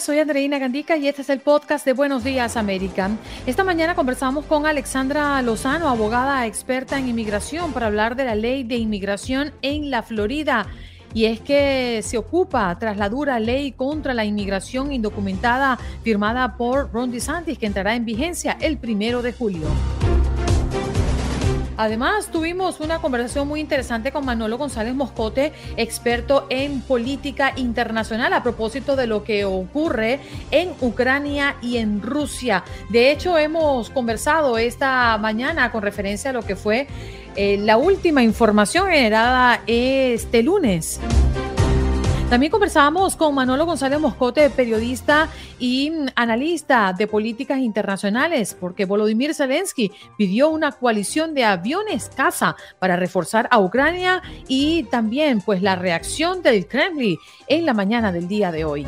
Soy Andreina Gandica y este es el podcast de Buenos Días América. Esta mañana conversamos con Alexandra Lozano, abogada experta en inmigración, para hablar de la ley de inmigración en la Florida. Y es que se ocupa tras la dura ley contra la inmigración indocumentada firmada por Ron DeSantis, que entrará en vigencia el primero de julio. Además, tuvimos una conversación muy interesante con Manolo González Moscote, experto en política internacional, a propósito de lo que ocurre en Ucrania y en Rusia. De hecho, hemos conversado esta mañana con referencia a lo que fue eh, la última información generada este lunes. También conversábamos con Manolo González Moscote, periodista y analista de políticas internacionales, porque Volodymyr Zelensky pidió una coalición de aviones caza para reforzar a Ucrania y también pues la reacción del Kremlin en la mañana del día de hoy.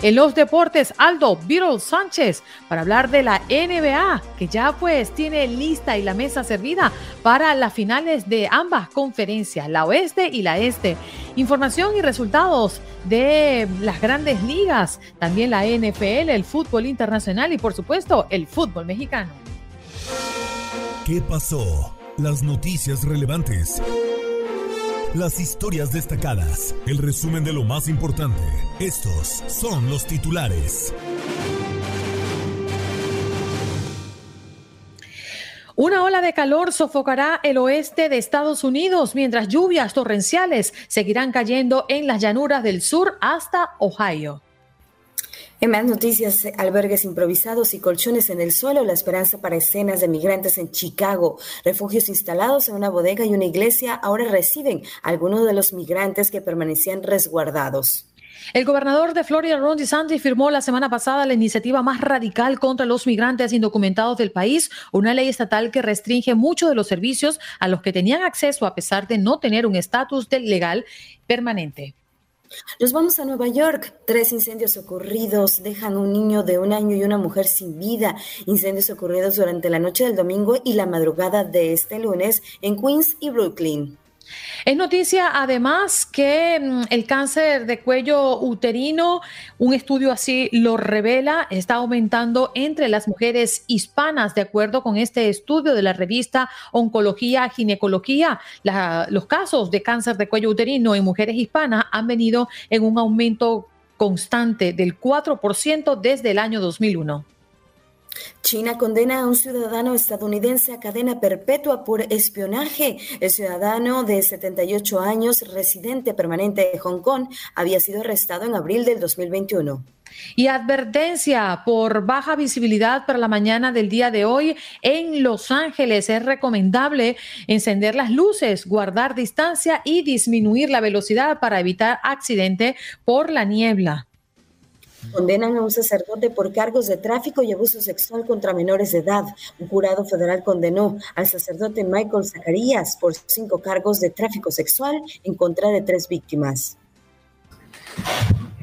En los deportes, Aldo Beetle Sánchez para hablar de la NBA, que ya pues tiene lista y la mesa servida para las finales de ambas conferencias, la oeste y la este. Información y resultados de las grandes ligas, también la NFL, el fútbol internacional y por supuesto el fútbol mexicano. ¿Qué pasó? Las noticias relevantes las historias destacadas, el resumen de lo más importante. Estos son los titulares. Una ola de calor sofocará el oeste de Estados Unidos mientras lluvias torrenciales seguirán cayendo en las llanuras del sur hasta Ohio. En más noticias, albergues improvisados y colchones en el suelo, la esperanza para escenas de migrantes en Chicago. Refugios instalados en una bodega y una iglesia ahora reciben a algunos de los migrantes que permanecían resguardados. El gobernador de Florida, Ron DeSantis, firmó la semana pasada la iniciativa más radical contra los migrantes indocumentados del país, una ley estatal que restringe muchos de los servicios a los que tenían acceso a pesar de no tener un estatus legal permanente. Nos vamos a Nueva York. Tres incendios ocurridos dejan un niño de un año y una mujer sin vida. Incendios ocurridos durante la noche del domingo y la madrugada de este lunes en Queens y Brooklyn. Es noticia además que mm, el cáncer de cuello uterino, un estudio así lo revela, está aumentando entre las mujeres hispanas, de acuerdo con este estudio de la revista Oncología Ginecología. los casos de cáncer de cuello uterino en mujeres hispanas han venido en un aumento constante del 4% desde el año 2001. China condena a un ciudadano estadounidense a cadena perpetua por espionaje. El ciudadano de 78 años, residente permanente de Hong Kong, había sido arrestado en abril del 2021. Y advertencia por baja visibilidad para la mañana del día de hoy en Los Ángeles. Es recomendable encender las luces, guardar distancia y disminuir la velocidad para evitar accidente por la niebla. Condenan a un sacerdote por cargos de tráfico y abuso sexual contra menores de edad. Un jurado federal condenó al sacerdote Michael Zacarías por cinco cargos de tráfico sexual en contra de tres víctimas.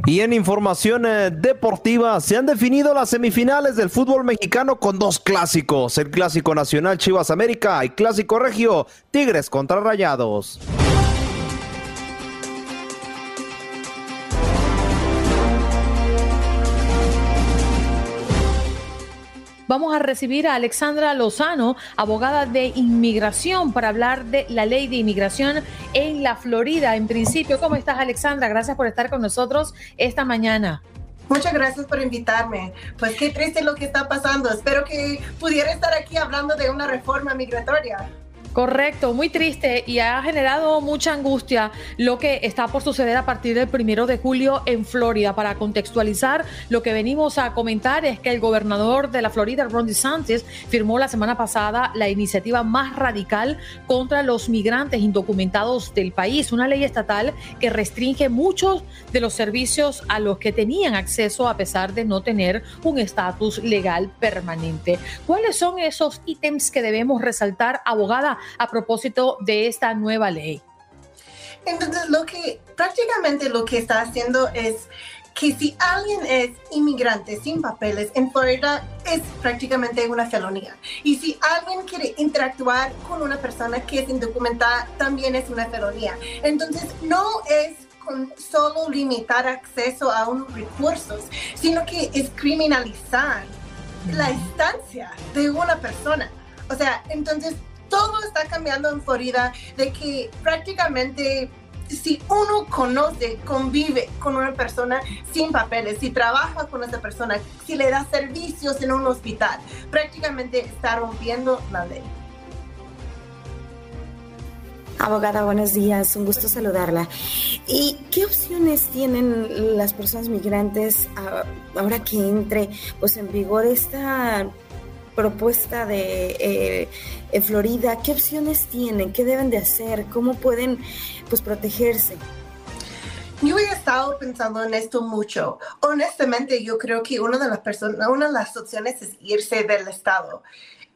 Y en información eh, deportiva, se han definido las semifinales del fútbol mexicano con dos clásicos, el clásico nacional Chivas América y clásico regio Tigres contra Rayados. Vamos a recibir a Alexandra Lozano, abogada de inmigración, para hablar de la ley de inmigración en la Florida. En principio, ¿cómo estás, Alexandra? Gracias por estar con nosotros esta mañana. Muchas gracias por invitarme. Pues qué triste lo que está pasando. Espero que pudiera estar aquí hablando de una reforma migratoria. Correcto, muy triste y ha generado mucha angustia lo que está por suceder a partir del primero de julio en Florida. Para contextualizar, lo que venimos a comentar es que el gobernador de la Florida, Ron DeSantis, firmó la semana pasada la iniciativa más radical contra los migrantes indocumentados del país, una ley estatal que restringe muchos de los servicios a los que tenían acceso a pesar de no tener un estatus legal permanente. ¿Cuáles son esos ítems que debemos resaltar, abogada? A propósito de esta nueva ley? Entonces, lo que prácticamente lo que está haciendo es que si alguien es inmigrante sin papeles en Florida es prácticamente una felonía. Y si alguien quiere interactuar con una persona que es indocumentada, también es una felonía. Entonces, no es con solo limitar acceso a unos recursos, sino que es criminalizar la estancia de una persona. O sea, entonces todo está cambiando en Florida, de que prácticamente si uno conoce, convive con una persona sin papeles, si trabaja con esa persona, si le da servicios en un hospital, prácticamente está rompiendo la ley. Abogada, buenos días, un gusto saludarla. ¿Y qué opciones tienen las personas migrantes ah, ahora que entre pues, en vigor esta propuesta de eh, en Florida, ¿qué opciones tienen? ¿Qué deben de hacer? ¿Cómo pueden pues protegerse? Yo he estado pensando en esto mucho. Honestamente, yo creo que una de las personas, una de las opciones es irse del estado.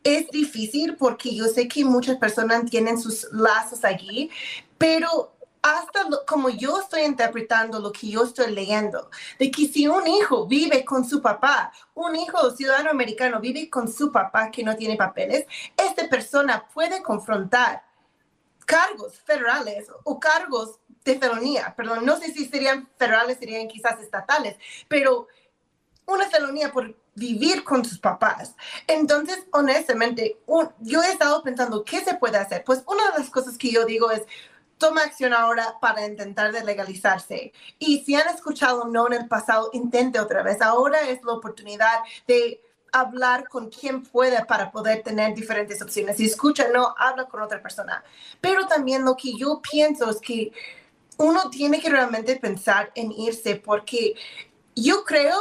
Es difícil porque yo sé que muchas personas tienen sus lazos allí, pero hasta como yo estoy interpretando lo que yo estoy leyendo, de que si un hijo vive con su papá, un hijo ciudadano americano vive con su papá que no tiene papeles, esta persona puede confrontar cargos federales o cargos de felonía, perdón, no sé si serían federales, serían quizás estatales, pero una felonía por vivir con sus papás. Entonces, honestamente, yo he estado pensando, ¿qué se puede hacer? Pues una de las cosas que yo digo es, toma acción ahora para intentar de legalizarse. Y si han escuchado no en el pasado, intente otra vez. Ahora es la oportunidad de hablar con quien pueda para poder tener diferentes opciones. Si escucha no, habla con otra persona. Pero también lo que yo pienso es que uno tiene que realmente pensar en irse porque yo creo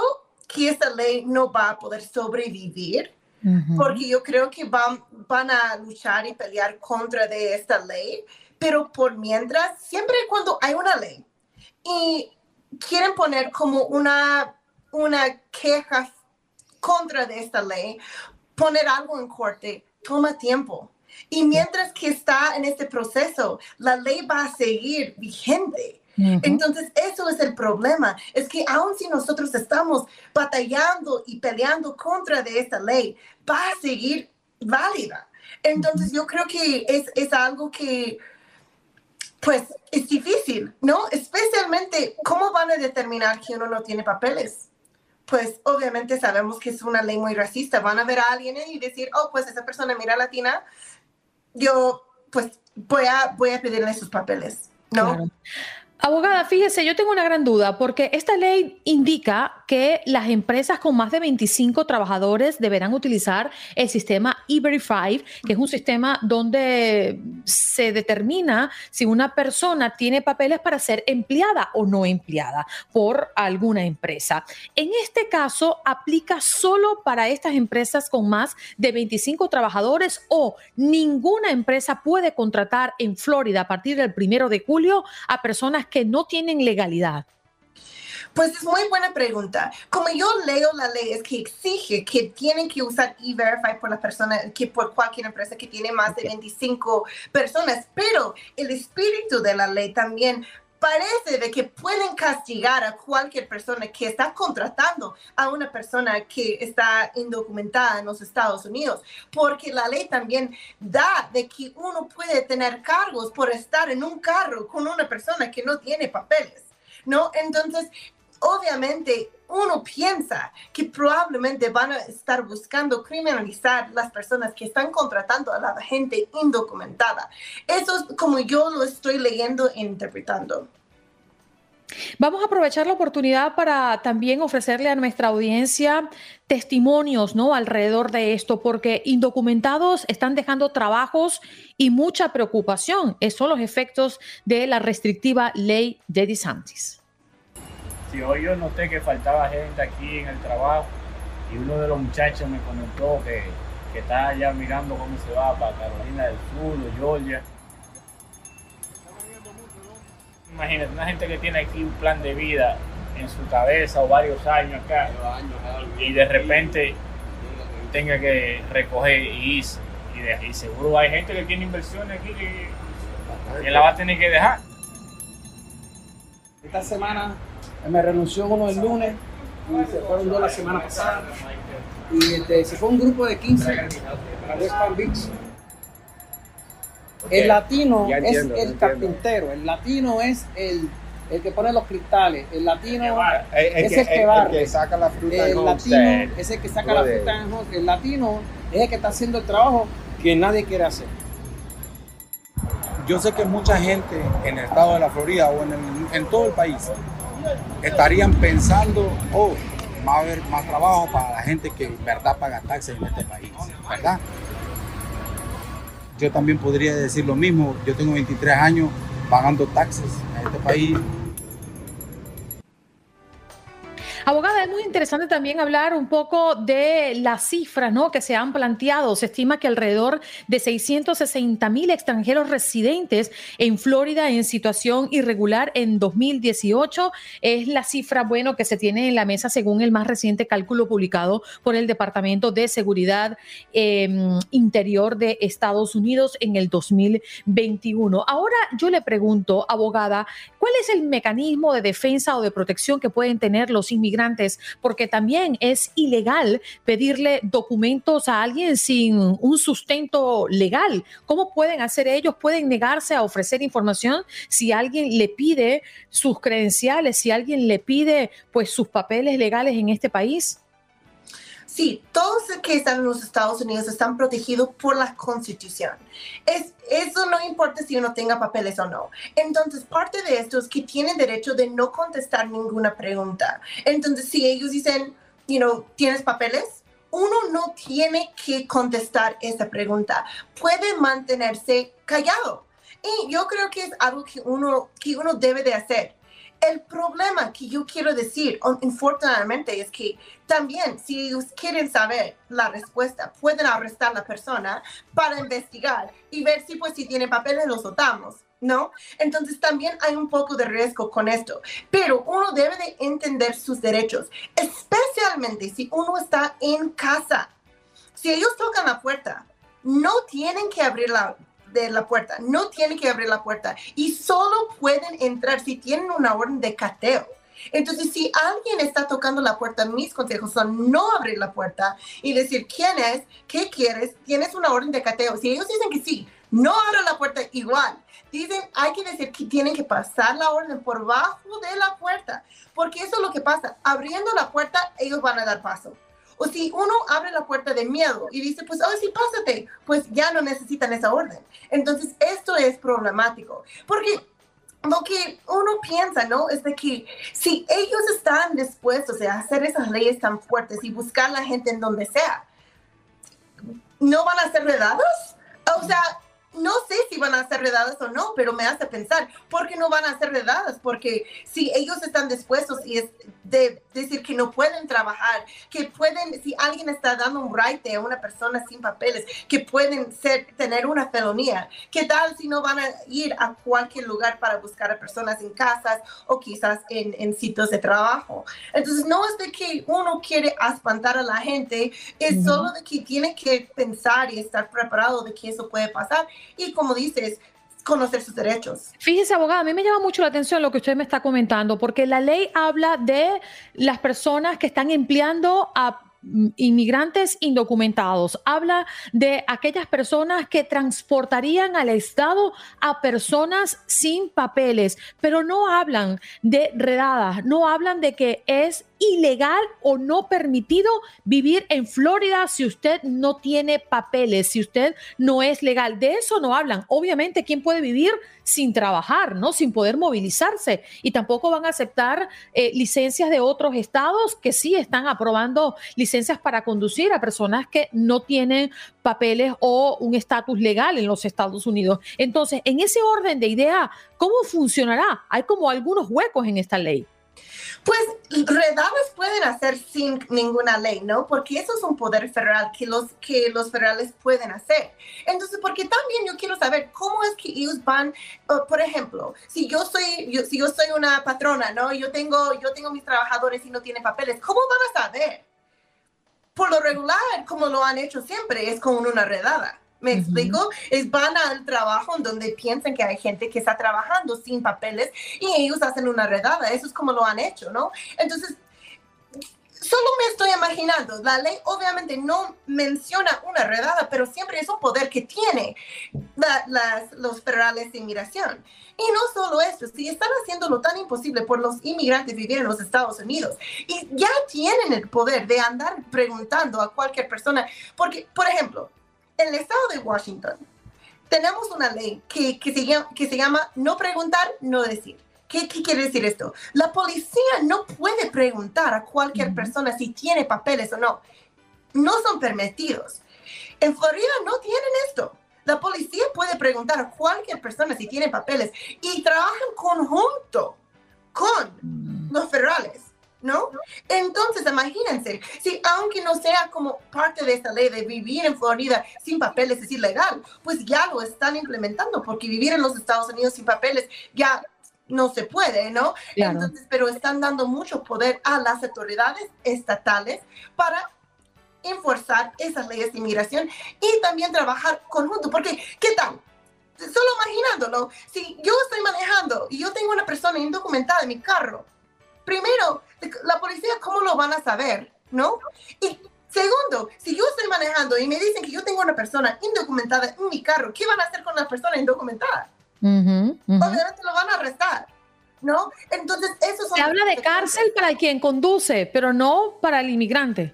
que esta ley no va a poder sobrevivir. Porque yo creo que van, van a luchar y pelear contra de esta ley pero por mientras, siempre cuando hay una ley y quieren poner como una, una queja contra de esta ley, poner algo en corte, toma tiempo. Y mientras que está en este proceso, la ley va a seguir vigente. Entonces, eso es el problema, es que aun si nosotros estamos batallando y peleando contra de esta ley, va a seguir válida. Entonces, yo creo que es, es algo que pues es difícil, ¿no? Especialmente, ¿cómo van a determinar que uno no tiene papeles? Pues obviamente sabemos que es una ley muy racista. Van a ver a alguien y decir, oh, pues esa persona mira latina, yo pues voy a, voy a pedirle sus papeles, ¿no? Abogada, fíjese, yo tengo una gran duda porque esta ley indica que las empresas con más de 25 trabajadores deberán utilizar el sistema E-Verify, que es un sistema donde se determina si una persona tiene papeles para ser empleada o no empleada por alguna empresa. En este caso, aplica solo para estas empresas con más de 25 trabajadores o ninguna empresa puede contratar en Florida a partir del primero de julio a personas que no tienen legalidad? Pues es muy buena pregunta. Como yo leo la ley, es que exige que tienen que usar E-Verify por la persona, que por cualquier empresa que tiene más de 25 personas, pero el espíritu de la ley también parece de que pueden castigar a cualquier persona que está contratando a una persona que está indocumentada en los Estados Unidos, porque la ley también da de que uno puede tener cargos por estar en un carro con una persona que no tiene papeles, ¿no? Entonces, obviamente uno piensa que probablemente van a estar buscando criminalizar las personas que están contratando a la gente indocumentada. Eso es como yo lo estoy leyendo e interpretando. Vamos a aprovechar la oportunidad para también ofrecerle a nuestra audiencia testimonios, ¿no? Alrededor de esto, porque indocumentados están dejando trabajos y mucha preocupación. Esos son los efectos de la restrictiva ley de DeSantis. Si hoy yo noté que faltaba gente aquí en el trabajo y uno de los muchachos me comentó que, que está ya mirando cómo se va para Carolina del Sur o Georgia Imagínate, una gente que tiene aquí un plan de vida en su cabeza o varios años acá y de repente tenga que recoger y irse. Y, seguro hay gente que tiene inversiones aquí que, la va a tener que dejar. Esta semana me renunció uno el lunes y se fueron dos la semana pasada. Y este, se fue un grupo de 15 para West Palm Beach el latino es el carpintero, el latino es el, el que pone los cristales, el latino es el que, va, el que saca la fruta el latino es el que saca la fruta en el latino es el que está haciendo el trabajo que nadie quiere hacer. Yo sé que mucha gente en el estado de la Florida o en, en todo el país estarían pensando, oh, va a haber más trabajo para la gente que en verdad paga taxes en este país, ¿verdad? yo también podría decir lo mismo. Yo tengo 23 años pagando taxes en este país Abogada, es muy interesante también hablar un poco de las cifras ¿no? que se han planteado. Se estima que alrededor de 660 mil extranjeros residentes en Florida en situación irregular en 2018 es la cifra bueno que se tiene en la mesa según el más reciente cálculo publicado por el Departamento de Seguridad em, Interior de Estados Unidos en el 2021. Ahora yo le pregunto, abogada, ¿cuál es el mecanismo de defensa o de protección que pueden tener los inmigrantes? Porque también es ilegal pedirle documentos a alguien sin un sustento legal. ¿Cómo pueden hacer ellos? ¿Pueden negarse a ofrecer información si alguien le pide sus credenciales, si alguien le pide pues sus papeles legales en este país? Sí, todos que están en los Estados Unidos están protegidos por la Constitución. Es, eso no importa si uno tenga papeles o no. Entonces, parte de esto es que tienen derecho de no contestar ninguna pregunta. Entonces, si ellos dicen, you ¿tienes papeles? Uno no tiene que contestar esa pregunta. Puede mantenerse callado. Y yo creo que es algo que uno, que uno debe de hacer el problema que yo quiero decir, infortunadamente, es que también si ellos quieren saber la respuesta, pueden arrestar a la persona para investigar y ver si pues si tiene papeles los votamos. ¿no? Entonces también hay un poco de riesgo con esto, pero uno debe de entender sus derechos, especialmente si uno está en casa. Si ellos tocan la puerta, no tienen que abrir la, de la puerta, no tienen que abrir la puerta y solo pueden entrar si tienen una orden de cateo. Entonces, si alguien está tocando la puerta, mis consejos son no abrir la puerta y decir quién es, qué quieres, tienes una orden de cateo. Si ellos dicen que sí, no abran la puerta igual. Dicen, hay que decir que tienen que pasar la orden por bajo de la puerta, porque eso es lo que pasa. Abriendo la puerta, ellos van a dar paso. O si uno abre la puerta de miedo y dice, pues, oh, sí, pásate, pues ya no necesitan esa orden. Entonces, esto es problemático, porque lo que uno piensa, ¿no? Es de que si ellos están dispuestos a hacer esas leyes tan fuertes y buscar la gente en donde sea, ¿no van a ser redados? O sea, no sé si van a ser redadas o no, pero me hace pensar, ¿por qué no van a ser redadas? Porque si ellos están dispuestos y es de decir que no pueden trabajar, que pueden, si alguien está dando un right a una persona sin papeles, que pueden ser, tener una felonía, ¿qué tal si no van a ir a cualquier lugar para buscar a personas en casas o quizás en, en sitios de trabajo? Entonces, no es de que uno quiere espantar a la gente, es solo de que tiene que pensar y estar preparado de que eso puede pasar. Y como dices, conocer sus derechos. Fíjese, abogada, a mí me llama mucho la atención lo que usted me está comentando, porque la ley habla de las personas que están empleando a inmigrantes indocumentados, habla de aquellas personas que transportarían al Estado a personas sin papeles, pero no hablan de redadas, no hablan de que es ilegal o no permitido vivir en Florida si usted no tiene papeles, si usted no es legal. De eso no hablan. Obviamente, ¿quién puede vivir sin trabajar, no? Sin poder movilizarse. Y tampoco van a aceptar eh, licencias de otros estados que sí están aprobando licencias para conducir a personas que no tienen papeles o un estatus legal en los Estados Unidos. Entonces, en ese orden de idea, ¿cómo funcionará? Hay como algunos huecos en esta ley. Pues redadas pueden hacer sin ninguna ley, ¿no? Porque eso es un poder federal que los, que los federales pueden hacer. Entonces, porque también yo quiero saber cómo es que ellos van, por ejemplo, si yo soy, si yo soy una patrona, ¿no? Yo tengo, yo tengo mis trabajadores y no tienen papeles, ¿cómo van a saber? Por lo regular, como lo han hecho siempre, es con una redada. ¿Me explico? Es van al trabajo en donde piensan que hay gente que está trabajando sin papeles y ellos hacen una redada. Eso es como lo han hecho, ¿no? Entonces, solo me estoy imaginando. La ley obviamente no menciona una redada, pero siempre es un poder que tiene las, los federales de inmigración. Y no solo eso, si están haciéndolo tan imposible por los inmigrantes vivir en los Estados Unidos y ya tienen el poder de andar preguntando a cualquier persona, porque, por ejemplo, en el estado de Washington tenemos una ley que, que, se, llama, que se llama no preguntar, no decir. ¿Qué, ¿Qué, quiere decir esto? La policía no puede preguntar a cualquier persona si tiene papeles o no. No son permitidos. En Florida no tienen esto. La policía puede preguntar a cualquier persona si tiene papeles y trabajan conjunto con los federales. ¿No? Entonces, imagínense, si aunque no sea como parte de esta ley de vivir en Florida sin papeles es ilegal, pues ya lo están implementando, porque vivir en los Estados Unidos sin papeles ya no se puede, ¿no? Entonces, pero están dando mucho poder a las autoridades estatales para enforzar esas leyes de inmigración y también trabajar conjunto, porque ¿qué tal? Solo imaginándolo, si yo estoy manejando y yo tengo una persona indocumentada en mi carro, primero, la policía, ¿cómo lo van a saber? ¿No? Y segundo, si yo estoy manejando y me dicen que yo tengo una persona indocumentada en mi carro, ¿qué van a hacer con la persona indocumentada? Obviamente lo van a arrestar. ¿No? Entonces, eso Se habla de cárcel para quien conduce, pero no para el inmigrante.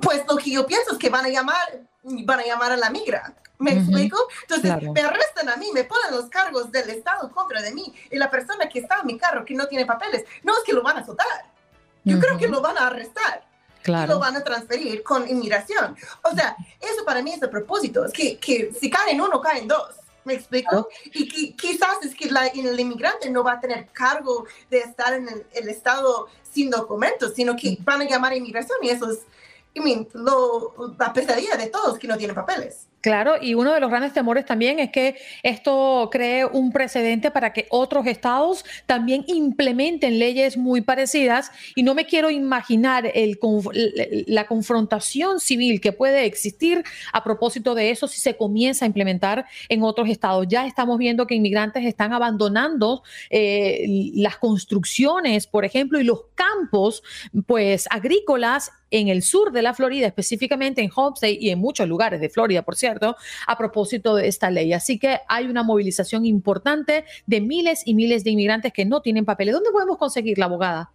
Pues lo que yo pienso es que van a llamar, van a llamar a la migra. ¿Me explico? Entonces, me arrestan a mí, me ponen los cargos del Estado contra de mí y la persona que está en mi carro que no tiene papeles, no es que lo van a soltar. Yo creo que lo van a arrestar. Claro. Y lo van a transferir con inmigración. O sea, eso para mí es el propósito, es que, que si caen uno, caen dos. ¿Me explico? Y quizás es que la, el inmigrante no va a tener cargo de estar en el, el estado sin documentos, sino que van a llamar a inmigración y eso es, I mean, lo, la pesadilla de todos que no tienen papeles. Claro, y uno de los grandes temores también es que esto cree un precedente para que otros estados también implementen leyes muy parecidas y no me quiero imaginar el, la confrontación civil que puede existir a propósito de eso si se comienza a implementar en otros estados. Ya estamos viendo que inmigrantes están abandonando eh, las construcciones, por ejemplo, y los campos pues agrícolas en el sur de la Florida, específicamente en Homestead y en muchos lugares de Florida, por cierto a propósito de esta ley. Así que hay una movilización importante de miles y miles de inmigrantes que no tienen papeles. ¿Dónde podemos conseguir la abogada?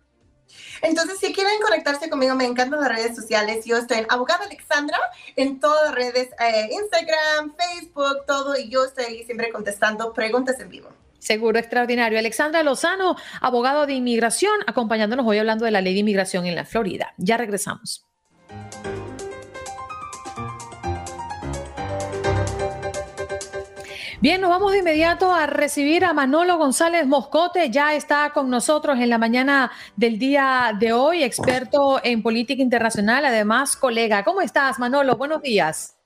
Entonces, si quieren conectarse conmigo, me encantan las redes sociales. Yo estoy en Abogada Alexandra en todas las redes, eh, Instagram, Facebook, todo, y yo estoy siempre contestando preguntas en vivo. Seguro, extraordinario. Alexandra Lozano, abogado de inmigración, acompañándonos hoy hablando de la ley de inmigración en la Florida. Ya regresamos. Bien, nos vamos de inmediato a recibir a Manolo González Moscote. Ya está con nosotros en la mañana del día de hoy, experto en política internacional, además colega. ¿Cómo estás, Manolo? Buenos días.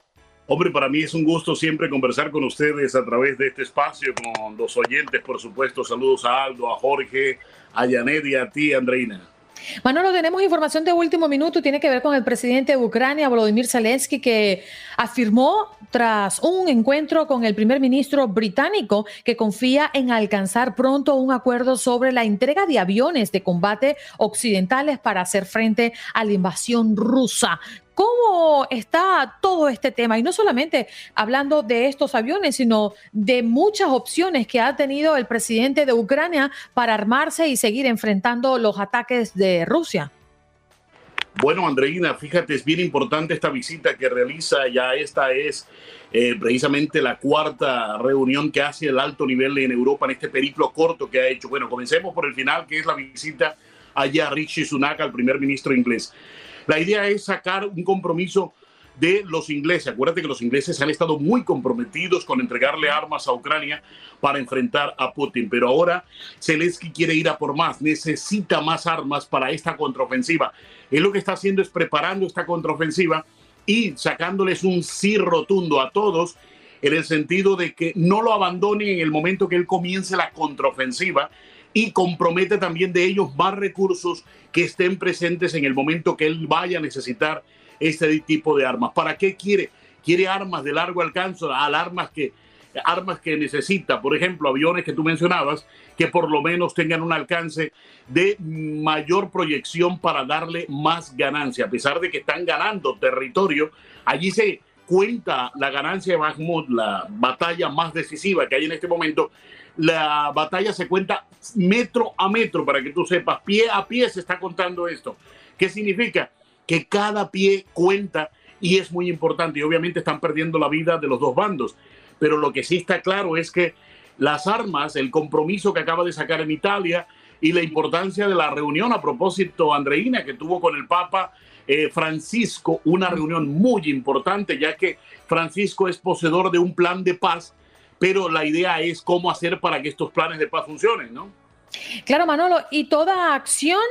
Hombre, para mí es un gusto siempre conversar con ustedes a través de este espacio, con los oyentes, por supuesto. Saludos a Aldo, a Jorge, a Janet y a ti, Andreina. Manolo, tenemos información de último minuto, tiene que ver con el presidente de Ucrania, Volodymyr Zelensky, que afirmó tras un encuentro con el primer ministro británico que confía en alcanzar pronto un acuerdo sobre la entrega de aviones de combate occidentales para hacer frente a la invasión rusa. ¿Cómo está todo este tema? Y no solamente hablando de estos aviones, sino de muchas opciones que ha tenido el presidente de Ucrania para armarse y seguir enfrentando los ataques de Rusia. Bueno, Andreina, fíjate, es bien importante esta visita que realiza, ya esta es eh, precisamente la cuarta reunión que hace el alto nivel en Europa en este periplo corto que ha hecho. Bueno, comencemos por el final, que es la visita allá a Rishi Sunak, al primer ministro inglés. La idea es sacar un compromiso de los ingleses. Acuérdate que los ingleses han estado muy comprometidos con entregarle armas a Ucrania para enfrentar a Putin, pero ahora Zelensky quiere ir a por más, necesita más armas para esta contraofensiva. Él lo que está haciendo es preparando esta contraofensiva y sacándoles un sí rotundo a todos en el sentido de que no lo abandonen en el momento que él comience la contraofensiva y compromete también de ellos más recursos que estén presentes en el momento que él vaya a necesitar este tipo de armas. ¿Para qué quiere? Quiere armas de largo alcance, armas que, armas que necesita, por ejemplo, aviones que tú mencionabas, que por lo menos tengan un alcance de mayor proyección para darle más ganancia. A pesar de que están ganando territorio, allí se cuenta la ganancia de Bakhmut, la batalla más decisiva que hay en este momento. La batalla se cuenta metro a metro, para que tú sepas, pie a pie se está contando esto. ¿Qué significa? que cada pie cuenta y es muy importante. Y obviamente están perdiendo la vida de los dos bandos. Pero lo que sí está claro es que las armas, el compromiso que acaba de sacar en Italia y la importancia de la reunión a propósito, Andreina, que tuvo con el Papa eh, Francisco, una reunión muy importante, ya que Francisco es poseedor de un plan de paz, pero la idea es cómo hacer para que estos planes de paz funcionen, ¿no? Claro, Manolo, y toda acción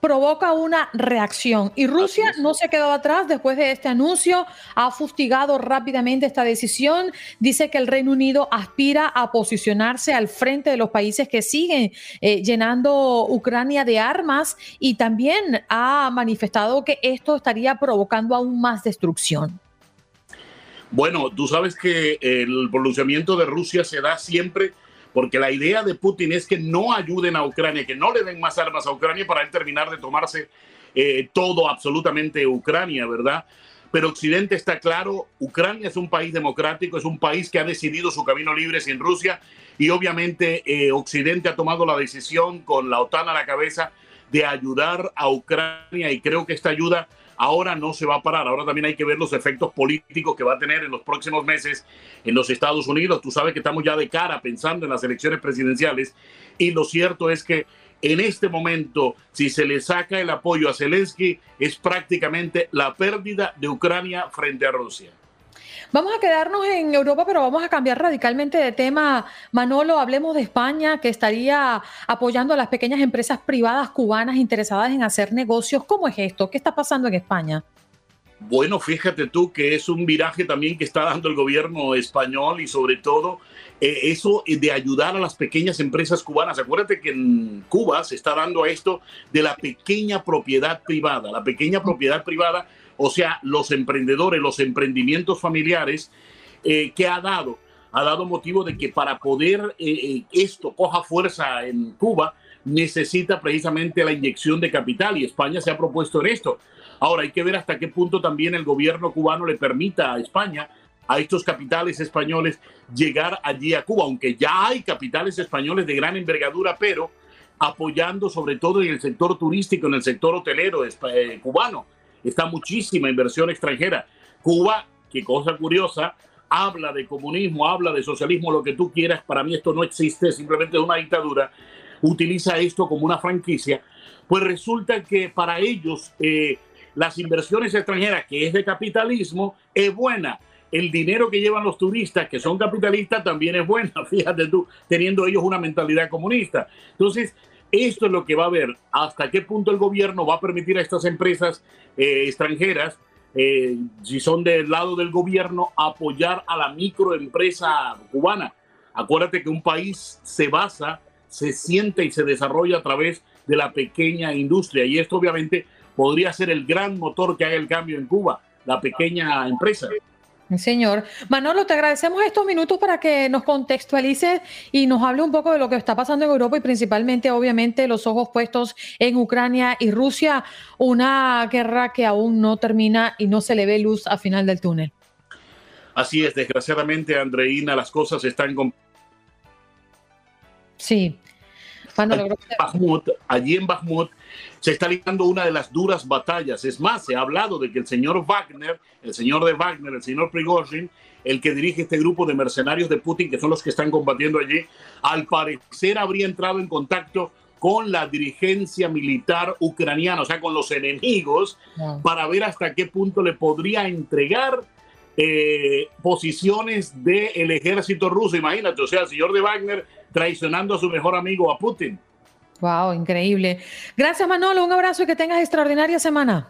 provoca una reacción. Y Rusia no se ha quedado atrás después de este anuncio, ha fustigado rápidamente esta decisión, dice que el Reino Unido aspira a posicionarse al frente de los países que siguen eh, llenando Ucrania de armas y también ha manifestado que esto estaría provocando aún más destrucción. Bueno, tú sabes que el pronunciamiento de Rusia se da siempre porque la idea de Putin es que no ayuden a Ucrania, que no le den más armas a Ucrania para él terminar de tomarse eh, todo, absolutamente Ucrania, ¿verdad? Pero Occidente está claro, Ucrania es un país democrático, es un país que ha decidido su camino libre sin Rusia y obviamente eh, Occidente ha tomado la decisión con la OTAN a la cabeza de ayudar a Ucrania y creo que esta ayuda ahora no se va a parar. Ahora también hay que ver los efectos políticos que va a tener en los próximos meses en los Estados Unidos. Tú sabes que estamos ya de cara pensando en las elecciones presidenciales y lo cierto es que en este momento, si se le saca el apoyo a Zelensky, es prácticamente la pérdida de Ucrania frente a Rusia. Vamos a quedarnos en Europa, pero vamos a cambiar radicalmente de tema. Manolo, hablemos de España, que estaría apoyando a las pequeñas empresas privadas cubanas interesadas en hacer negocios. ¿Cómo es esto? ¿Qué está pasando en España? Bueno, fíjate tú que es un viraje también que está dando el gobierno español y sobre todo eh, eso de ayudar a las pequeñas empresas cubanas. Acuérdate que en Cuba se está dando esto de la pequeña propiedad privada. La pequeña propiedad privada o sea, los emprendedores, los emprendimientos familiares eh, que ha dado, ha dado motivo de que para poder eh, eh, esto coja fuerza en Cuba, necesita precisamente la inyección de capital y España se ha propuesto en esto. Ahora hay que ver hasta qué punto también el gobierno cubano le permita a España, a estos capitales españoles, llegar allí a Cuba, aunque ya hay capitales españoles de gran envergadura, pero apoyando sobre todo en el sector turístico, en el sector hotelero cubano está muchísima inversión extranjera. Cuba, qué cosa curiosa, habla de comunismo, habla de socialismo, lo que tú quieras. Para mí esto no existe, simplemente es una dictadura. Utiliza esto como una franquicia. Pues resulta que para ellos eh, las inversiones extranjeras, que es de capitalismo, es buena. El dinero que llevan los turistas, que son capitalistas, también es buena. Fíjate tú, teniendo ellos una mentalidad comunista. Entonces, esto es lo que va a ver, hasta qué punto el gobierno va a permitir a estas empresas eh, extranjeras, eh, si son del lado del gobierno, apoyar a la microempresa cubana. Acuérdate que un país se basa, se siente y se desarrolla a través de la pequeña industria y esto obviamente podría ser el gran motor que haga el cambio en Cuba, la pequeña empresa. Señor. Manolo, te agradecemos estos minutos para que nos contextualices y nos hable un poco de lo que está pasando en Europa y principalmente, obviamente, los ojos puestos en Ucrania y Rusia, una guerra que aún no termina y no se le ve luz al final del túnel. Así es, desgraciadamente, Andreina, las cosas están Sí. allí en Bakhmut se está librando una de las duras batallas. Es más, se ha hablado de que el señor Wagner, el señor de Wagner, el señor Prigozhin, el que dirige este grupo de mercenarios de Putin, que son los que están combatiendo allí, al parecer habría entrado en contacto con la dirigencia militar ucraniana, o sea, con los enemigos, para ver hasta qué punto le podría entregar eh, posiciones del ejército ruso. Imagínate, o sea, el señor de Wagner traicionando a su mejor amigo, a Putin. Wow, increíble. Gracias, Manolo. Un abrazo y que tengas extraordinaria semana.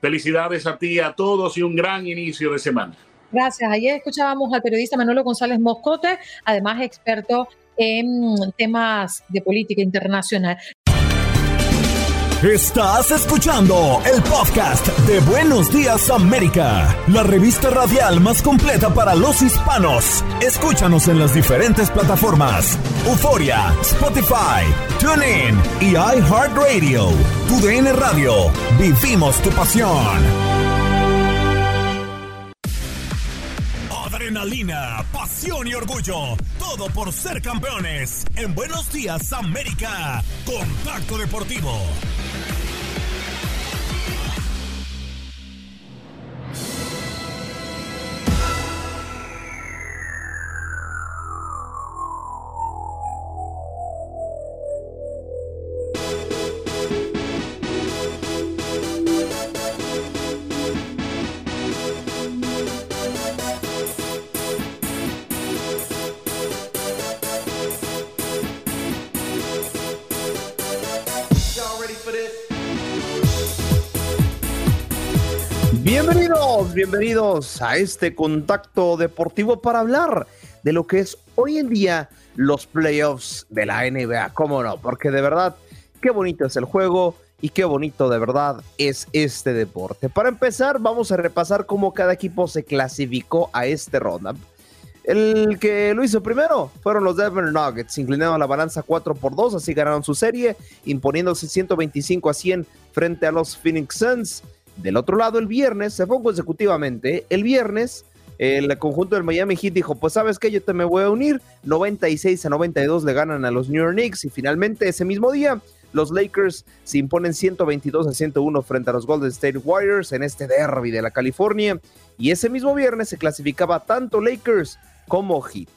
Felicidades a ti, y a todos y un gran inicio de semana. Gracias. Ayer escuchábamos al periodista Manolo González Moscote, además experto en temas de política internacional. Estás escuchando el podcast de Buenos Días América, la revista radial más completa para los hispanos. Escúchanos en las diferentes plataformas: Euforia, Spotify, TuneIn y iHeartRadio. Tu DN Radio. Vivimos tu pasión. Adrenalina, pasión y orgullo. Todo por ser campeones. En Buenos Días, América. Contacto Deportivo. Bienvenidos a este contacto deportivo para hablar de lo que es hoy en día los playoffs de la NBA. ¿Cómo no? Porque de verdad, qué bonito es el juego y qué bonito de verdad es este deporte. Para empezar, vamos a repasar cómo cada equipo se clasificó a este ronda. El que lo hizo primero fueron los Denver Nuggets, inclinaron la balanza 4 por 2, así ganaron su serie, imponiéndose 125 a 100 frente a los Phoenix Suns. Del otro lado, el viernes, se fue consecutivamente, el viernes el conjunto del Miami Heat dijo, pues sabes que yo te me voy a unir, 96 a 92 le ganan a los New York Knicks y finalmente ese mismo día los Lakers se imponen 122 a 101 frente a los Golden State Warriors en este derby de la California. Y ese mismo viernes se clasificaba tanto Lakers como Heat.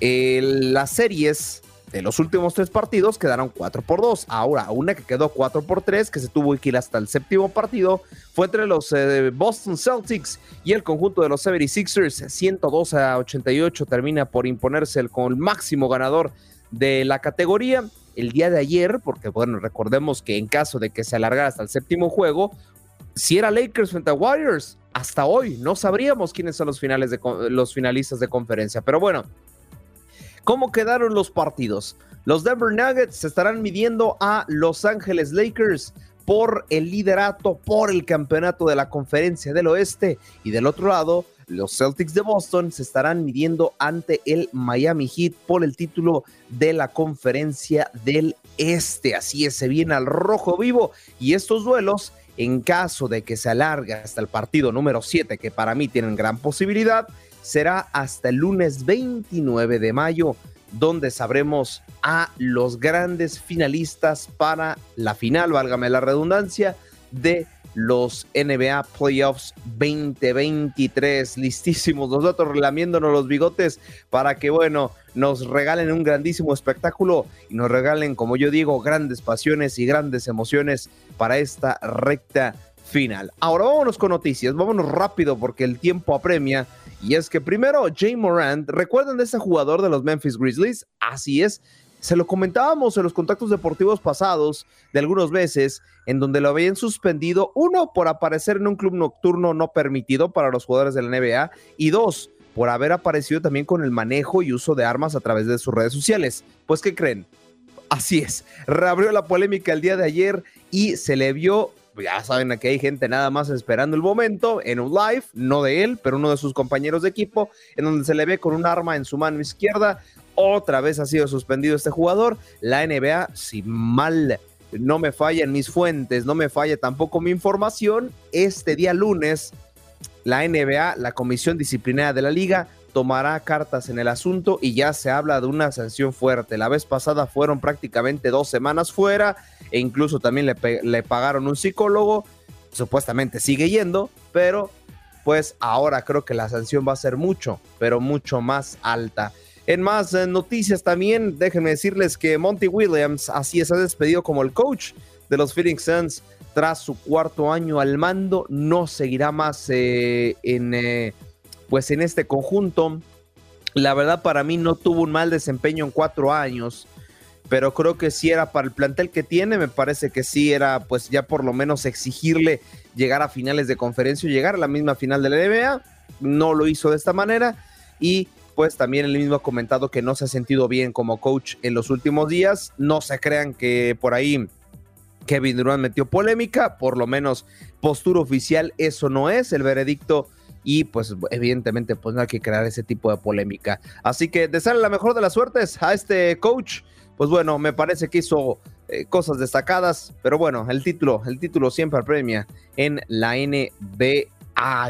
las series de los últimos tres partidos quedaron 4 por 2. Ahora, una que quedó 4 por 3, que se tuvo que ir hasta el séptimo partido, fue entre los eh, Boston Celtics y el conjunto de los 76ers. 102 a 88 termina por imponerse el, con el máximo ganador de la categoría. El día de ayer, porque bueno, recordemos que en caso de que se alargara hasta el séptimo juego, si era Lakers frente a Warriors, hasta hoy no sabríamos quiénes son los, finales de, los finalistas de conferencia. Pero bueno, ¿Cómo quedaron los partidos? Los Denver Nuggets se estarán midiendo a Los Ángeles Lakers por el liderato, por el campeonato de la conferencia del oeste. Y del otro lado, los Celtics de Boston se estarán midiendo ante el Miami Heat por el título de la conferencia del este. Así es, se viene al rojo vivo. Y estos duelos, en caso de que se alargue hasta el partido número 7, que para mí tienen gran posibilidad, será hasta el lunes 29 de mayo, donde sabremos a los grandes finalistas para la final, válgame la redundancia, de los NBA Playoffs 2023. Listísimos nosotros relamiéndonos los bigotes para que, bueno, nos regalen un grandísimo espectáculo y nos regalen, como yo digo, grandes pasiones y grandes emociones para esta recta final. Ahora vámonos con noticias, vámonos rápido porque el tiempo apremia y es que primero, Jay Morant, ¿recuerdan de ese jugador de los Memphis Grizzlies? Así es. Se lo comentábamos en los contactos deportivos pasados de algunos veces, en donde lo habían suspendido, uno, por aparecer en un club nocturno no permitido para los jugadores de la NBA, y dos, por haber aparecido también con el manejo y uso de armas a través de sus redes sociales. Pues, ¿qué creen? Así es, reabrió la polémica el día de ayer y se le vio ya saben que hay gente nada más esperando el momento en un live, no de él, pero uno de sus compañeros de equipo, en donde se le ve con un arma en su mano izquierda. Otra vez ha sido suspendido este jugador. La NBA, si mal no me fallan mis fuentes, no me falla tampoco mi información, este día lunes, la NBA, la Comisión Disciplinaria de la Liga, tomará cartas en el asunto y ya se habla de una sanción fuerte. La vez pasada fueron prácticamente dos semanas fuera e incluso también le, le pagaron un psicólogo. Supuestamente sigue yendo, pero pues ahora creo que la sanción va a ser mucho, pero mucho más alta. En más eh, noticias también, déjenme decirles que Monty Williams así se ha despedido como el coach de los Phoenix Suns tras su cuarto año al mando. No seguirá más eh, en... Eh, pues en este conjunto. La verdad para mí no tuvo un mal desempeño en cuatro años, pero creo que si era para el plantel que tiene, me parece que sí era pues ya por lo menos exigirle llegar a finales de conferencia o llegar a la misma final de la NBA. No lo hizo de esta manera y pues también él mismo ha comentado que no se ha sentido bien como coach en los últimos días. No se crean que por ahí Kevin Durant metió polémica, por lo menos postura oficial eso no es. El veredicto y pues evidentemente pues no hay que crear ese tipo de polémica. Así que desearle la mejor de las suertes a este coach. Pues bueno, me parece que hizo eh, cosas destacadas, pero bueno, el título, el título siempre premia en la NBA.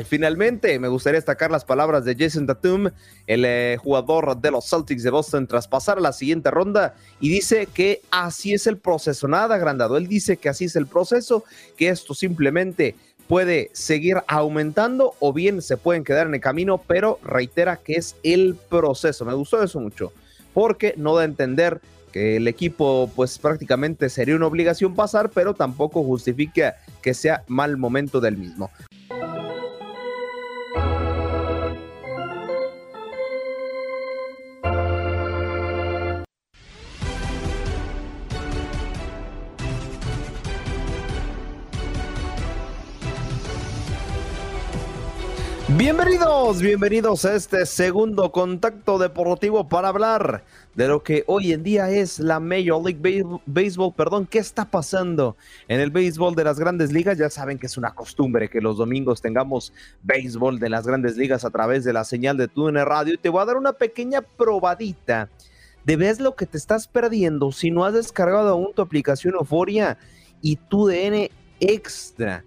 y finalmente me gustaría destacar las palabras de Jason Tatum, el eh, jugador de los Celtics de Boston, tras pasar a la siguiente ronda y dice que así es el proceso, nada agrandado. Él dice que así es el proceso, que esto simplemente puede seguir aumentando o bien se pueden quedar en el camino, pero reitera que es el proceso. Me gustó eso mucho, porque no da a entender que el equipo pues prácticamente sería una obligación pasar, pero tampoco justifica que sea mal momento del mismo. Bienvenidos, bienvenidos a este segundo contacto deportivo para hablar de lo que hoy en día es la Major League Baseball. Perdón, ¿qué está pasando en el béisbol de las grandes ligas? Ya saben que es una costumbre que los domingos tengamos béisbol de las grandes ligas a través de la señal de TUDN Radio y te voy a dar una pequeña probadita de ves lo que te estás perdiendo si no has descargado aún tu aplicación Euforia y TUDN Extra.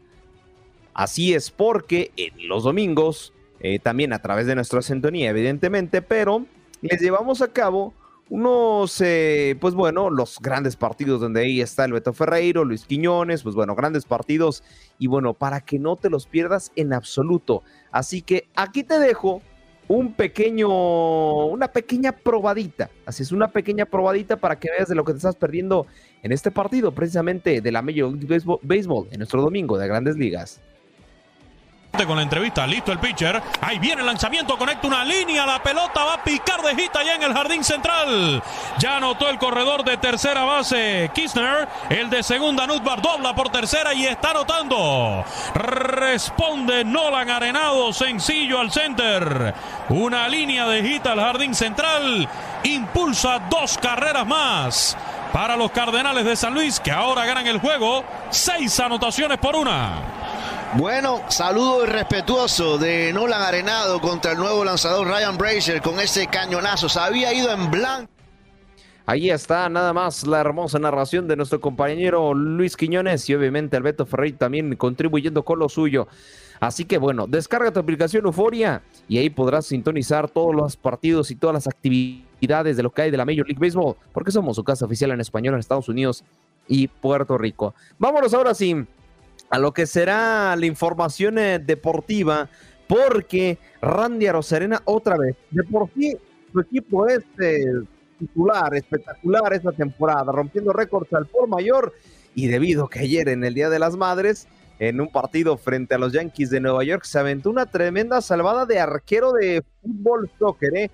Así es porque en los domingos, eh, también a través de nuestra sintonía, evidentemente, pero les llevamos a cabo unos, eh, pues bueno, los grandes partidos donde ahí está el Beto Ferreiro, Luis Quiñones, pues bueno, grandes partidos. Y bueno, para que no te los pierdas en absoluto. Así que aquí te dejo un pequeño, una pequeña probadita, así es, una pequeña probadita para que veas de lo que te estás perdiendo en este partido, precisamente de la Major League en nuestro domingo de Grandes Ligas con la entrevista. Listo el pitcher. Ahí viene el lanzamiento. Conecta una línea. La pelota va a picar de hita ya en el jardín central. Ya anotó el corredor de tercera base. Kirchner. El de segunda Nutbar dobla por tercera y está anotando. Responde Nolan Arenado. Sencillo al center. Una línea de hita al jardín central. Impulsa dos carreras más para los Cardenales de San Luis que ahora ganan el juego. Seis anotaciones por una. Bueno, saludo respetuoso de Nolan Arenado contra el nuevo lanzador Ryan Brazier con ese cañonazo. Se había ido en blanco. Ahí está nada más la hermosa narración de nuestro compañero Luis Quiñones y obviamente Alberto Ferrey también contribuyendo con lo suyo. Así que bueno, descarga tu aplicación Euforia y ahí podrás sintonizar todos los partidos y todas las actividades de lo que hay de la Major League Baseball, porque somos su casa oficial en español en Estados Unidos y Puerto Rico. Vámonos ahora sí a lo que será la información eh, deportiva, porque Randy Arozarena otra vez, de por sí su equipo es eh, titular, espectacular esta temporada, rompiendo récords al por mayor, y debido a que ayer en el Día de las Madres, en un partido frente a los Yankees de Nueva York, se aventó una tremenda salvada de arquero de fútbol soccer, ¿eh?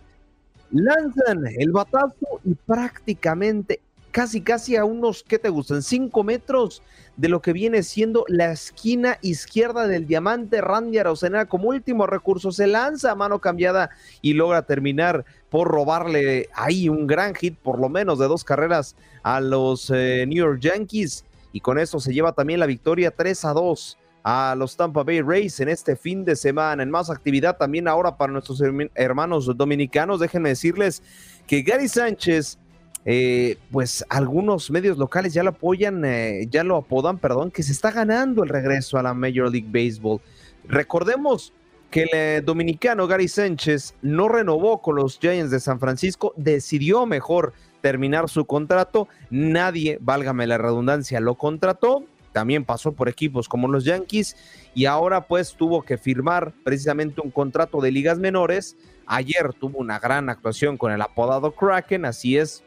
lanzan el batazo y prácticamente casi, casi a unos, ¿qué te gustan? Cinco metros de lo que viene siendo la esquina izquierda del diamante. Randy Araucena como último recurso se lanza a mano cambiada y logra terminar por robarle ahí un gran hit, por lo menos de dos carreras a los eh, New York Yankees. y con esto se lleva también la victoria 3 a 2 a los Tampa Bay Rays en este fin de semana. En más actividad también ahora para nuestros hermanos dominicanos, déjenme decirles que Gary Sánchez, eh, pues algunos medios locales ya lo apoyan, eh, ya lo apodan, perdón, que se está ganando el regreso a la Major League Baseball. Recordemos que el eh, dominicano Gary Sánchez no renovó con los Giants de San Francisco, decidió mejor terminar su contrato, nadie, válgame la redundancia, lo contrató, también pasó por equipos como los Yankees y ahora pues tuvo que firmar precisamente un contrato de ligas menores. Ayer tuvo una gran actuación con el apodado Kraken, así es.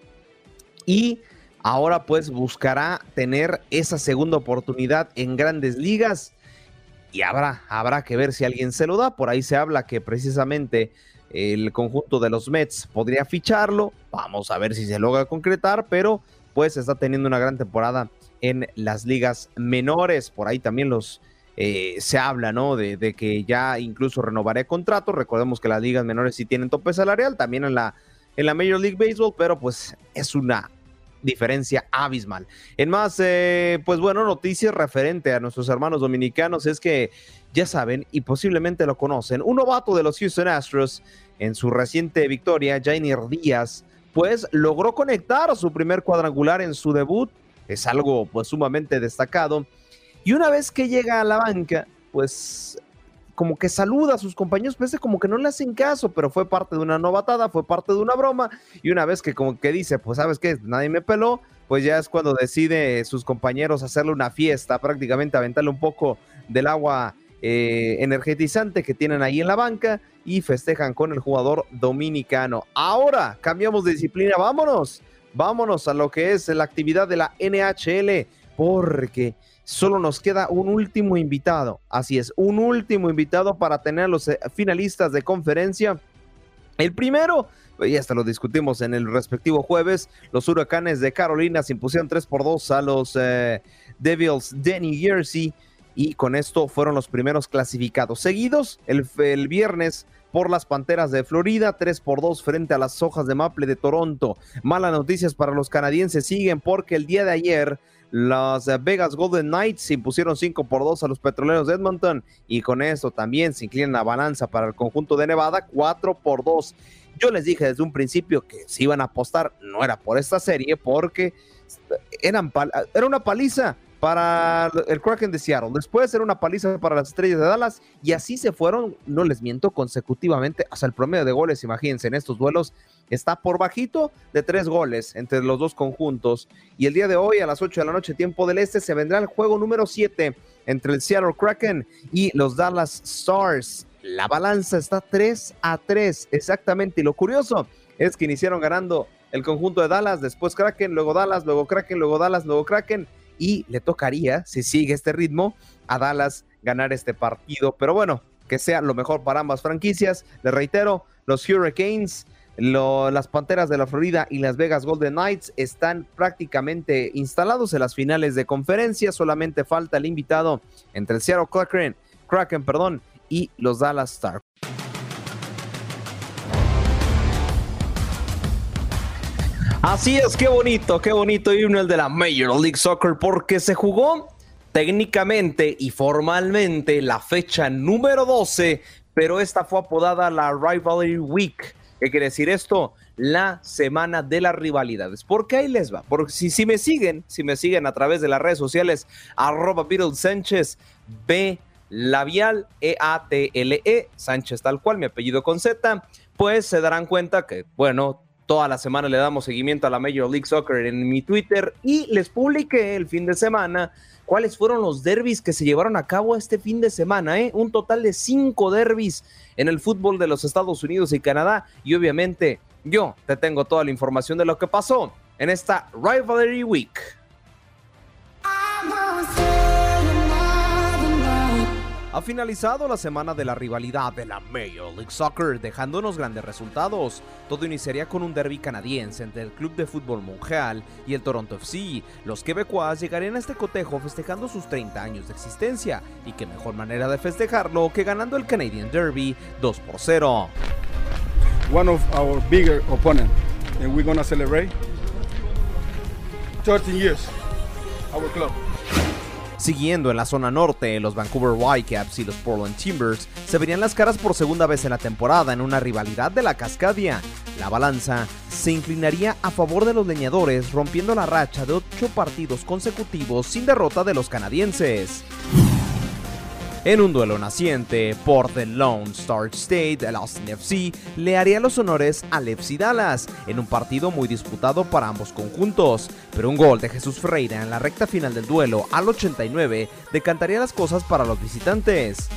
Y ahora pues buscará tener esa segunda oportunidad en grandes ligas y habrá, habrá que ver si alguien se lo da. Por ahí se habla que precisamente el conjunto de los Mets podría ficharlo. Vamos a ver si se logra concretar, pero pues está teniendo una gran temporada en las ligas menores. Por ahí también los eh, se habla, ¿no? De, de, que ya incluso renovaré contrato. Recordemos que las ligas menores sí tienen tope salarial, también en la, en la Major League Baseball, pero pues es una diferencia abismal. En más, eh, pues bueno, noticias referente a nuestros hermanos dominicanos es que ya saben y posiblemente lo conocen, un novato de los Houston Astros en su reciente victoria, Jainer Díaz, pues logró conectar su primer cuadrangular en su debut, es algo pues sumamente destacado, y una vez que llega a la banca, pues como que saluda a sus compañeros, parece como que no le hacen caso, pero fue parte de una novatada, fue parte de una broma, y una vez que como que dice, pues sabes qué, nadie me peló, pues ya es cuando decide sus compañeros hacerle una fiesta, prácticamente aventarle un poco del agua eh, energetizante que tienen ahí en la banca y festejan con el jugador dominicano. Ahora cambiamos de disciplina, vámonos, vámonos a lo que es la actividad de la NHL, porque solo nos queda un último invitado. Así es, un último invitado para tener los eh, finalistas de conferencia. El primero, ya hasta lo discutimos en el respectivo jueves, los huracanes de Carolina se impusieron 3 por 2 a los eh, Devils de New Jersey y con esto fueron los primeros clasificados. Seguidos el viernes por las Panteras de Florida, 3 por 2 frente a las Hojas de Maple de Toronto. Malas noticias para los canadienses siguen porque el día de ayer las Vegas Golden Knights impusieron 5 por 2 a los Petroleros de Edmonton y con eso también se inclina la balanza para el conjunto de Nevada 4 por 2. Yo les dije desde un principio que si iban a apostar no era por esta serie porque eran era una paliza para el Kraken de Seattle. Después era una paliza para las Estrellas de Dallas y así se fueron, no les miento, consecutivamente hasta el promedio de goles, imagínense, en estos duelos está por bajito de tres goles entre los dos conjuntos. Y el día de hoy a las 8 de la noche, tiempo del este, se vendrá el juego número 7 entre el Seattle Kraken y los Dallas Stars. La balanza está 3 a 3, exactamente. Y lo curioso es que iniciaron ganando el conjunto de Dallas, después Kraken, luego Dallas, luego Kraken, luego Dallas, luego Kraken y le tocaría, si sigue este ritmo, a Dallas ganar este partido. Pero bueno, que sea lo mejor para ambas franquicias. Les reitero, los Hurricanes, las Panteras de la Florida y las Vegas Golden Knights están prácticamente instalados en las finales de conferencia. Solamente falta el invitado entre el Seattle Kraken, perdón, y los Dallas Stars. Así es, qué bonito, qué bonito irme el de la Major League Soccer porque se jugó técnicamente y formalmente la fecha número 12, pero esta fue apodada la Rivalry Week. ¿Qué quiere decir esto? La semana de las rivalidades. Porque ahí les va. Porque si, si me siguen, si me siguen a través de las redes sociales, arroba Beatles Sánchez, B labial E-A-T-L-E, -E, Sánchez tal cual, mi apellido con Z, pues se darán cuenta que, bueno, Toda la semana le damos seguimiento a la Major League Soccer en mi Twitter y les publiqué el fin de semana cuáles fueron los derbis que se llevaron a cabo este fin de semana. ¿eh? Un total de cinco derbis en el fútbol de los Estados Unidos y Canadá. Y obviamente yo te tengo toda la información de lo que pasó en esta Rivalry Week. Ha finalizado la semana de la rivalidad de la Major League Soccer, dejando unos grandes resultados. Todo iniciaría con un derby canadiense entre el Club de Fútbol Montreal y el Toronto FC. Los quebecois llegarían a este cotejo festejando sus 30 años de existencia, y qué mejor manera de festejarlo que ganando el Canadian Derby 2 por 0. One of our bigger opponent, and we're gonna celebrate 13 years, our club. Siguiendo en la zona norte, los Vancouver Whitecaps y los Portland Timbers se verían las caras por segunda vez en la temporada en una rivalidad de la Cascadia. La balanza se inclinaría a favor de los leñadores, rompiendo la racha de ocho partidos consecutivos sin derrota de los canadienses. En un duelo naciente por The Lone Star State, el Austin FC le haría los honores al FC Dallas en un partido muy disputado para ambos conjuntos, pero un gol de Jesús Ferreira en la recta final del duelo al 89 decantaría las cosas para los visitantes.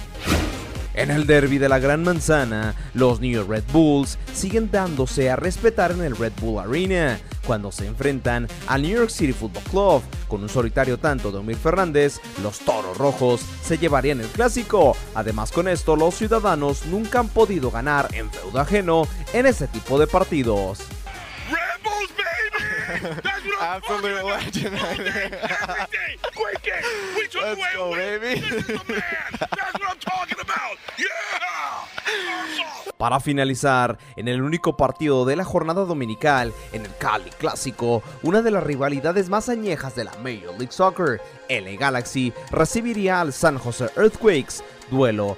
En el derby de la Gran Manzana, los New Red Bulls siguen dándose a respetar en el Red Bull Arena cuando se enfrentan al New York City Football Club. Con un solitario tanto de Omir Fernández, los Toros Rojos se llevarían el clásico. Además con esto, los ciudadanos nunca han podido ganar en feudo ajeno en ese tipo de partidos. Absolute legend right there. Great game. We took Let's away go, a win. baby. This is the man. That's what I'm talking about. Yeah. Para finalizar, en el único partido de la jornada dominical, en el Cali Clásico, una de las rivalidades más añejas de la Major League Soccer, LA Galaxy recibiría al San Jose Earthquakes, duelo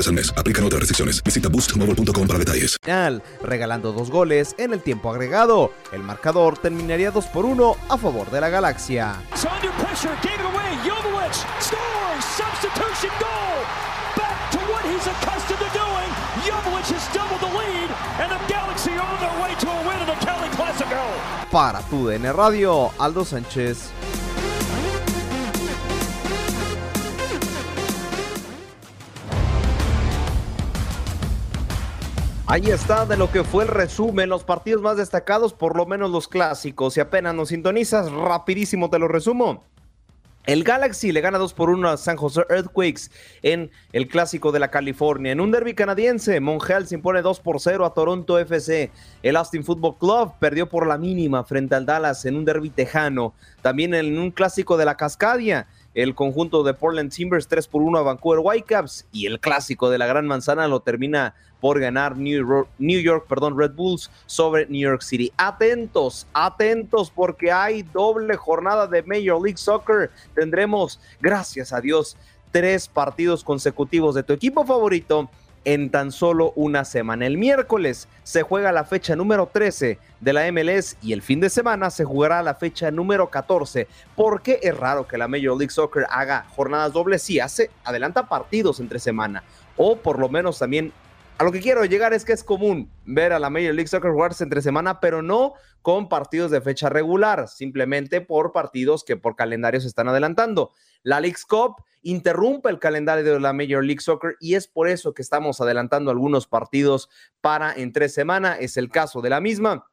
al mes. Aplican otras restricciones. Visita boostmobile.com para detalles. Final, regalando dos goles en el tiempo agregado. El marcador terminaría 2 por 1 a favor de la Galaxia. So under pressure, gave it away. Ahí está de lo que fue el resumen, los partidos más destacados, por lo menos los clásicos. Si apenas nos sintonizas, rapidísimo te lo resumo. El Galaxy le gana 2 por 1 a San Jose Earthquakes en el clásico de la California. En un derby canadiense, Monreal se impone 2 por 0 a Toronto FC. El Austin Football Club perdió por la mínima frente al Dallas en un derby tejano. También en un clásico de la Cascadia, el conjunto de Portland Timbers 3 por 1 a Vancouver Whitecaps. Y el clásico de la Gran Manzana lo termina por ganar New York, New York perdón, Red Bulls sobre New York City. Atentos, atentos porque hay doble jornada de Major League Soccer. Tendremos, gracias a Dios, tres partidos consecutivos de tu equipo favorito en tan solo una semana. El miércoles se juega la fecha número 13 de la MLS y el fin de semana se jugará la fecha número 14. porque es raro que la Major League Soccer haga jornadas dobles? Sí, hace, adelanta partidos entre semana o por lo menos también a lo que quiero llegar es que es común ver a la Major League Soccer jugarse entre semana, pero no con partidos de fecha regular, simplemente por partidos que por calendario se están adelantando. La League's Cup interrumpe el calendario de la Major League Soccer y es por eso que estamos adelantando algunos partidos para entre semana. Es el caso de la misma.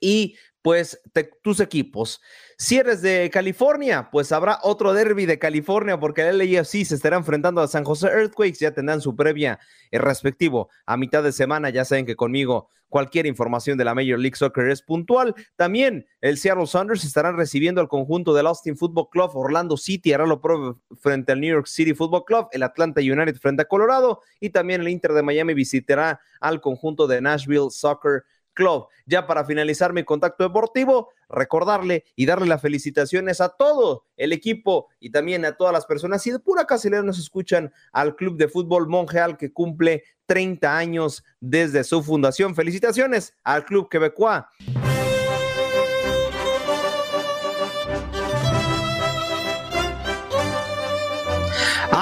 Y pues tus equipos. Si eres de California, pues habrá otro derby de California porque el LAFC se estará enfrentando a San José Earthquakes, ya tendrán su previa eh, respectivo a mitad de semana, ya saben que conmigo cualquier información de la Major League Soccer es puntual. También el Seattle Sounders estarán recibiendo al conjunto del Austin Football Club, Orlando City hará lo propio frente al New York City Football Club, el Atlanta United frente a Colorado y también el Inter de Miami visitará al conjunto de Nashville Soccer Club. Ya para finalizar mi contacto deportivo, recordarle y darle las felicitaciones a todo el equipo y también a todas las personas y de pura casualidad nos escuchan al Club de Fútbol Monreal que cumple 30 años desde su fundación. Felicitaciones al Club Quebecois.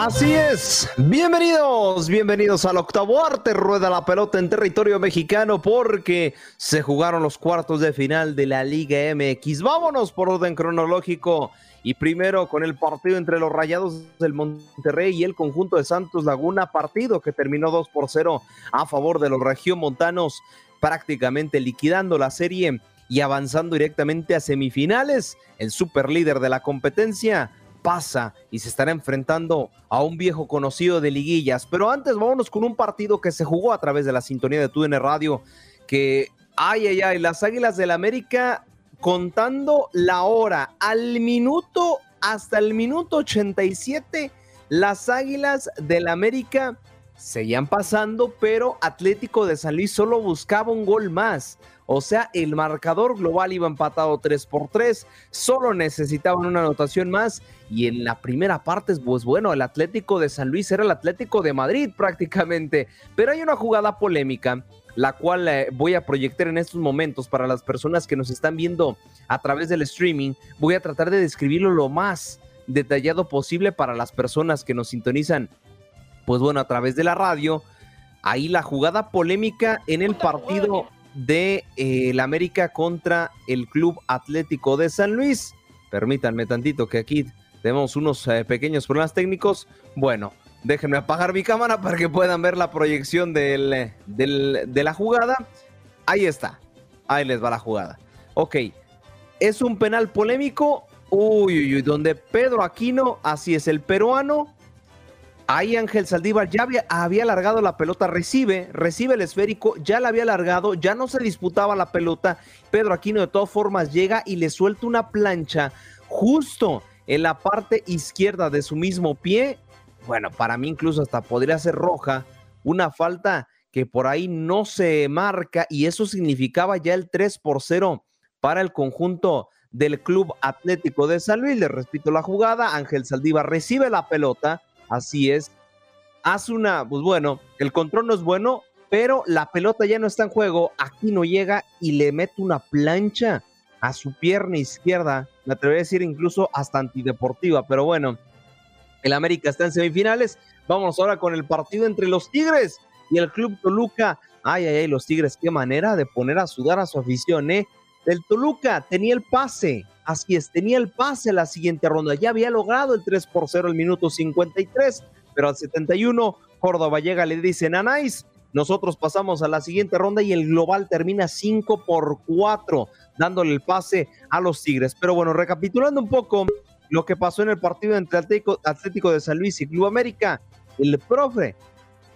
Así es, bienvenidos, bienvenidos al octavo arte, rueda la pelota en territorio mexicano porque se jugaron los cuartos de final de la Liga MX. Vámonos por orden cronológico y primero con el partido entre los Rayados del Monterrey y el conjunto de Santos Laguna, partido que terminó 2 por 0 a favor de los regiomontanos, prácticamente liquidando la serie y avanzando directamente a semifinales. El superlíder de la competencia pasa y se estará enfrentando a un viejo conocido de liguillas. Pero antes vámonos con un partido que se jugó a través de la sintonía de TUDN Radio, que, ay, ay, ay, las Águilas del América contando la hora al minuto, hasta el minuto 87, las Águilas del América seguían pasando, pero Atlético de San Luis solo buscaba un gol más. O sea, el marcador global iba empatado 3 por 3, solo necesitaban una anotación más y en la primera parte, pues bueno, el Atlético de San Luis era el Atlético de Madrid prácticamente, pero hay una jugada polémica la cual eh, voy a proyectar en estos momentos para las personas que nos están viendo a través del streaming. Voy a tratar de describirlo lo más detallado posible para las personas que nos sintonizan, pues bueno, a través de la radio. Ahí la jugada polémica en el partido de eh, el América contra el Club Atlético de San Luis. Permítanme tantito que aquí tenemos unos eh, pequeños problemas técnicos. Bueno, déjenme apagar mi cámara para que puedan ver la proyección del, del- de la jugada. Ahí está. Ahí les va la jugada. Ok. Es un penal polémico. Uy, uy, uy. Donde Pedro Aquino, así es, el peruano, Ahí Ángel Saldívar ya había, había alargado la pelota, recibe, recibe el esférico, ya la había alargado, ya no se disputaba la pelota. Pedro Aquino de todas formas llega y le suelta una plancha justo en la parte izquierda de su mismo pie. Bueno, para mí incluso hasta podría ser roja, una falta que por ahí no se marca y eso significaba ya el 3 por 0 para el conjunto del Club Atlético de San Luis. Le repito la jugada, Ángel Saldívar recibe la pelota, así es, hace una, pues bueno, el control no es bueno, pero la pelota ya no está en juego, aquí no llega y le mete una plancha a su pierna izquierda, me atrevería a decir incluso hasta antideportiva, pero bueno, el América está en semifinales, vamos ahora con el partido entre los Tigres y el Club Toluca, ay, ay, ay, los Tigres, qué manera de poner a sudar a su afición, ¿eh? El Toluca tenía el pase, así es, tenía el pase la siguiente ronda, ya había logrado el 3 por 0 el minuto 53, pero al 71 Córdoba llega, le dice Nanáis, nosotros pasamos a la siguiente ronda y el global termina 5 por 4, dándole el pase a los Tigres. Pero bueno, recapitulando un poco lo que pasó en el partido entre Atlético, Atlético de San Luis y Club América, el profe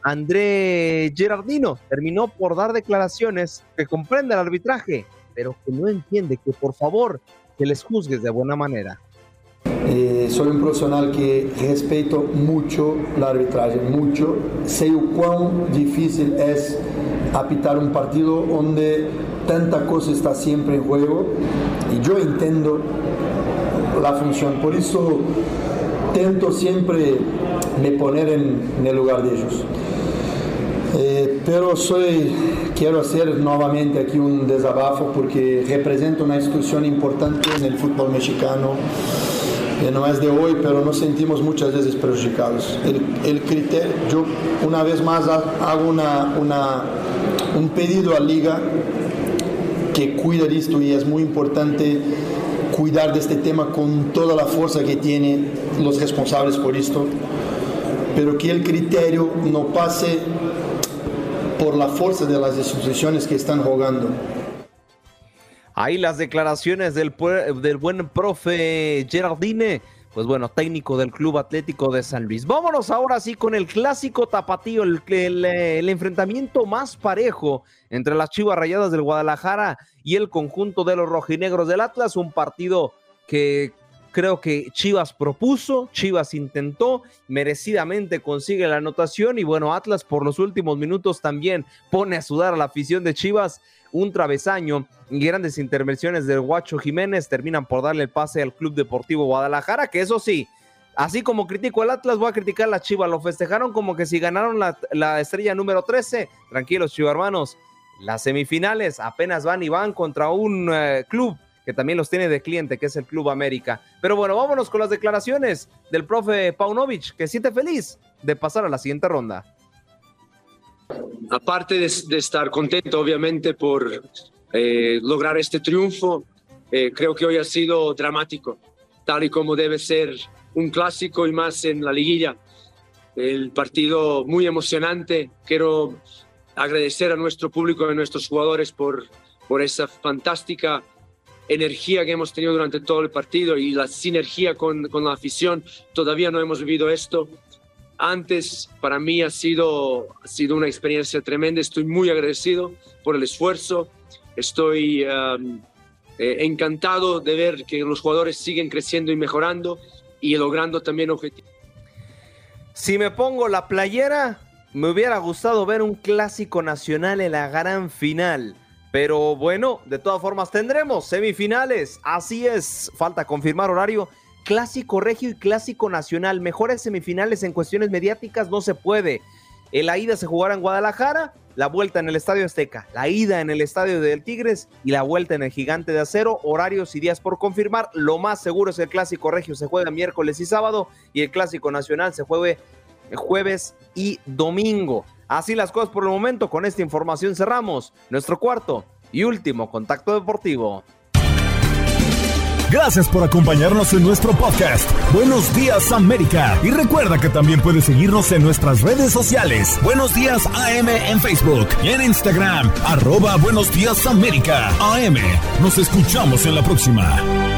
André Gerardino terminó por dar declaraciones que comprende el arbitraje, pero que no entiende que por favor se les juzgue de buena manera. Eh, soy un profesional que respeto mucho la arbitraje, mucho. Sé cuán difícil es apitar un partido donde tanta cosa está siempre en juego y yo entiendo la función. Por eso tento siempre me poner en el lugar de ellos. Eh, pero soy, quiero hacer nuevamente aquí un desabafo porque represento una institución importante en el fútbol mexicano. Eh, no es de hoy, pero nos sentimos muchas veces perjudicados. El, el criterio, yo una vez más ha- hago una, una- un pedido a Liga que cuide de esto y es muy importante cuidar de este tema con toda la fuerza que tienen los responsables por esto, pero que el criterio no pase por la fuerza de las instituciones que están jugando. Ahí las declaraciones del, del buen profe Gerardine, pues bueno, técnico del Club Atlético de San Luis. Vámonos ahora sí con el clásico tapatío, el, el, el enfrentamiento más parejo entre las Chivas Rayadas del Guadalajara y el conjunto de los rojinegros del Atlas, un partido que creo que Chivas propuso, Chivas intentó, merecidamente consigue la anotación y bueno, Atlas por los últimos minutos también pone a sudar a la afición de Chivas. Un travesaño y grandes intervenciones del Guacho Jiménez terminan por darle el pase al Club Deportivo Guadalajara, que eso sí, así como critico al Atlas, voy a criticar a la Chivas, lo festejaron como que si ganaron la, la estrella número 13, tranquilos Chivas hermanos, las semifinales apenas van y van contra un eh, club que también los tiene de cliente, que es el Club América. Pero bueno, vámonos con las declaraciones del profe Paunovic, que siente feliz de pasar a la siguiente ronda. aparte de, de estar contento, obviamente, por eh, lograr este triunfo, eh, creo que hoy ha sido dramático, tal y como debe ser un clásico y más en la liguilla. El partido muy emocionante. Quiero agradecer a nuestro público y a nuestros jugadores por, por esa fantástica energía que hemos tenido durante todo el partido y la sinergia con, con la afición. Todavía no hemos vivido esto. Antes, para mí ha sido, ha sido una experiencia tremenda. Estoy muy agradecido por el esfuerzo. Estoy um, eh, encantado de ver que los jugadores siguen creciendo y mejorando y logrando también objetivos. Si me pongo la playera, me hubiera gustado ver un clásico nacional en la gran final. Pero bueno, de todas formas tendremos semifinales. Así es, falta confirmar horario. Clásico regio y clásico nacional. Mejores semifinales en cuestiones mediáticas no se puede. La ida se jugará en Guadalajara, la vuelta en el Estadio Azteca, la ida en el Estadio del Tigres y la vuelta en el Gigante de Acero. Horarios y días por confirmar. Lo más seguro es que el clásico regio se juega miércoles y sábado y el clásico nacional se juegue jueves y domingo. Así las cosas por el momento. Con esta información cerramos nuestro cuarto y último contacto deportivo. Gracias por acompañarnos en nuestro podcast. Buenos días América. Y recuerda que también puedes seguirnos en nuestras redes sociales. Buenos días AM en Facebook y en Instagram. Arroba Buenos días América. AM. Nos escuchamos en la próxima.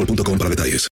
boostmobile.com para detalles.